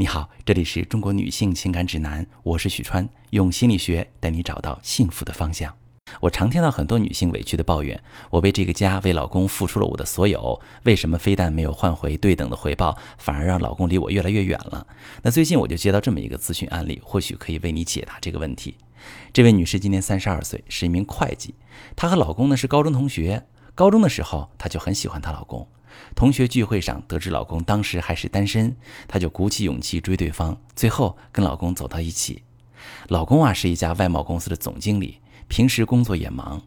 你好，这里是中国女性情感指南，我是许川，用心理学带你找到幸福的方向。我常听到很多女性委屈的抱怨，我为这个家、为老公付出了我的所有，为什么非但没有换回对等的回报，反而让老公离我越来越远了？那最近我就接到这么一个咨询案例，或许可以为你解答这个问题。这位女士今年三十二岁，是一名会计，她和老公呢是高中同学，高中的时候她就很喜欢她老公。同学聚会上得知老公当时还是单身，她就鼓起勇气追对方，最后跟老公走到一起。老公啊是一家外贸公司的总经理，平时工作也忙。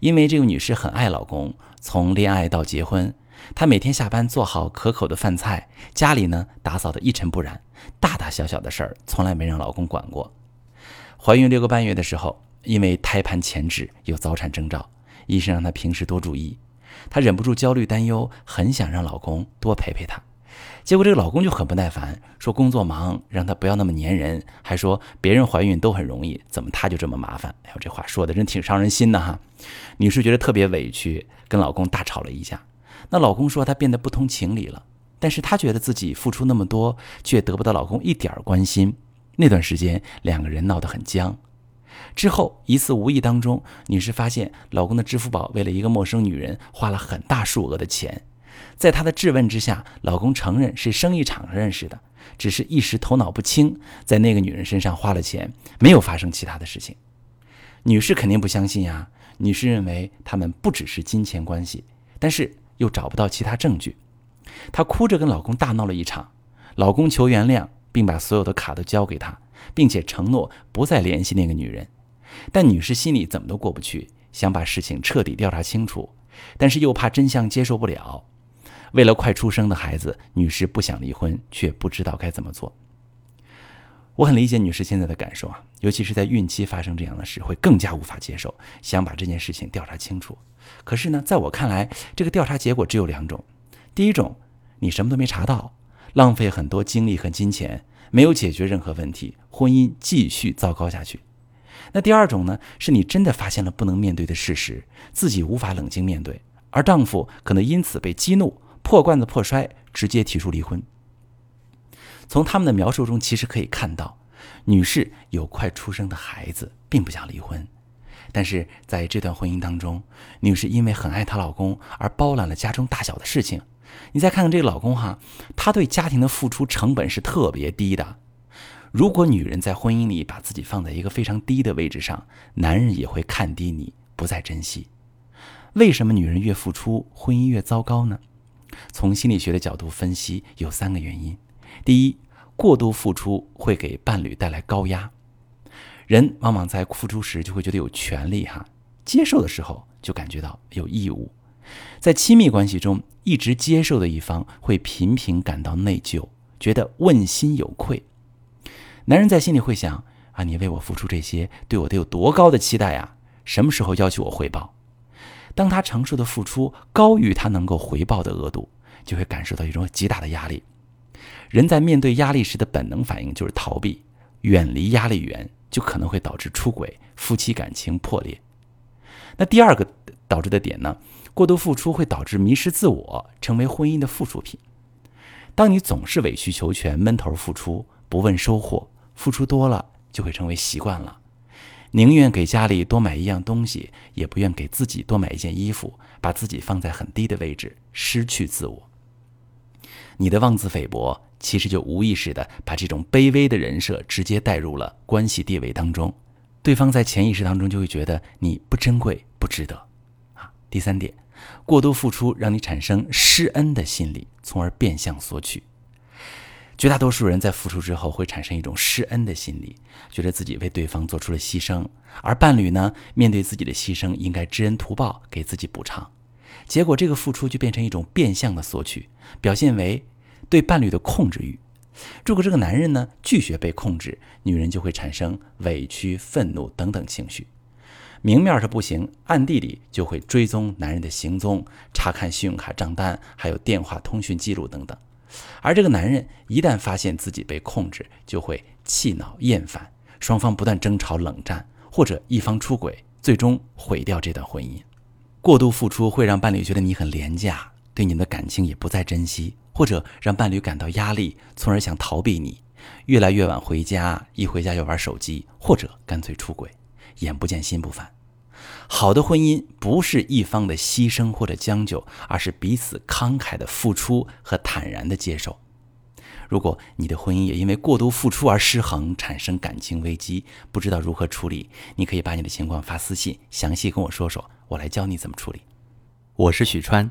因为这个女士很爱老公，从恋爱到结婚，她每天下班做好可口的饭菜，家里呢打扫得一尘不染，大大小小的事儿从来没让老公管过。怀孕六个半月的时候，因为胎盘前置有早产征兆，医生让她平时多注意。她忍不住焦虑担忧，很想让老公多陪陪她，结果这个老公就很不耐烦，说工作忙，让她不要那么粘人，还说别人怀孕都很容易，怎么她就这么麻烦？哎呦，这话说的真挺伤人心的哈。女士觉得特别委屈，跟老公大吵了一架。那老公说他变得不通情理了，但是她觉得自己付出那么多，却得不到老公一点儿关心。那段时间两个人闹得很僵。之后一次无意当中，女士发现老公的支付宝为了一个陌生女人花了很大数额的钱。在她的质问之下，老公承认是生意场上认识的，只是一时头脑不清，在那个女人身上花了钱，没有发生其他的事情。女士肯定不相信呀，女士认为他们不只是金钱关系，但是又找不到其他证据。她哭着跟老公大闹了一场，老公求原谅，并把所有的卡都交给她。并且承诺不再联系那个女人，但女士心里怎么都过不去，想把事情彻底调查清楚，但是又怕真相接受不了。为了快出生的孩子，女士不想离婚，却不知道该怎么做。我很理解女士现在的感受啊，尤其是在孕期发生这样的事，会更加无法接受，想把这件事情调查清楚。可是呢，在我看来，这个调查结果只有两种：第一种，你什么都没查到，浪费很多精力和金钱。没有解决任何问题，婚姻继续糟糕下去。那第二种呢？是你真的发现了不能面对的事实，自己无法冷静面对，而丈夫可能因此被激怒，破罐子破摔，直接提出离婚。从他们的描述中，其实可以看到，女士有快出生的孩子，并不想离婚，但是在这段婚姻当中，女士因为很爱她老公而包揽了家中大小的事情。你再看看这个老公哈，他对家庭的付出成本是特别低的。如果女人在婚姻里把自己放在一个非常低的位置上，男人也会看低你，不再珍惜。为什么女人越付出，婚姻越糟糕呢？从心理学的角度分析，有三个原因。第一，过度付出会给伴侣带来高压。人往往在付出时就会觉得有权利哈，接受的时候就感觉到有义务。在亲密关系中，一直接受的一方会频频感到内疚，觉得问心有愧。男人在心里会想：啊，你为我付出这些，对我得有多高的期待啊？什么时候要求我回报？当他承受的付出高于他能够回报的额度，就会感受到一种极大的压力。人在面对压力时的本能反应就是逃避，远离压力源，就可能会导致出轨，夫妻感情破裂。那第二个导致的点呢？过度付出会导致迷失自我，成为婚姻的附属品。当你总是委曲求全、闷头付出，不问收获，付出多了就会成为习惯了。宁愿给家里多买一样东西，也不愿给自己多买一件衣服，把自己放在很低的位置，失去自我。你的妄自菲薄，其实就无意识的把这种卑微的人设直接带入了关系地位当中，对方在潜意识当中就会觉得你不珍贵、不值得。啊，第三点。过度付出让你产生施恩的心理，从而变相索取。绝大多数人在付出之后会产生一种施恩的心理，觉得自己为对方做出了牺牲，而伴侣呢，面对自己的牺牲应该知恩图报，给自己补偿。结果这个付出就变成一种变相的索取，表现为对伴侣的控制欲。如果这个男人呢拒绝被控制，女人就会产生委屈、愤怒等等情绪。明面上不行，暗地里就会追踪男人的行踪，查看信用卡账单，还有电话通讯记录等等。而这个男人一旦发现自己被控制，就会气恼厌烦，双方不断争吵冷战，或者一方出轨，最终毁掉这段婚姻。过度付出会让伴侣觉得你很廉价，对你的感情也不再珍惜，或者让伴侣感到压力，从而想逃避你，越来越晚回家，一回家就玩手机，或者干脆出轨，眼不见心不烦。好的婚姻不是一方的牺牲或者将就，而是彼此慷慨的付出和坦然的接受。如果你的婚姻也因为过度付出而失衡，产生感情危机，不知道如何处理，你可以把你的情况发私信，详细跟我说说，我来教你怎么处理。我是许川，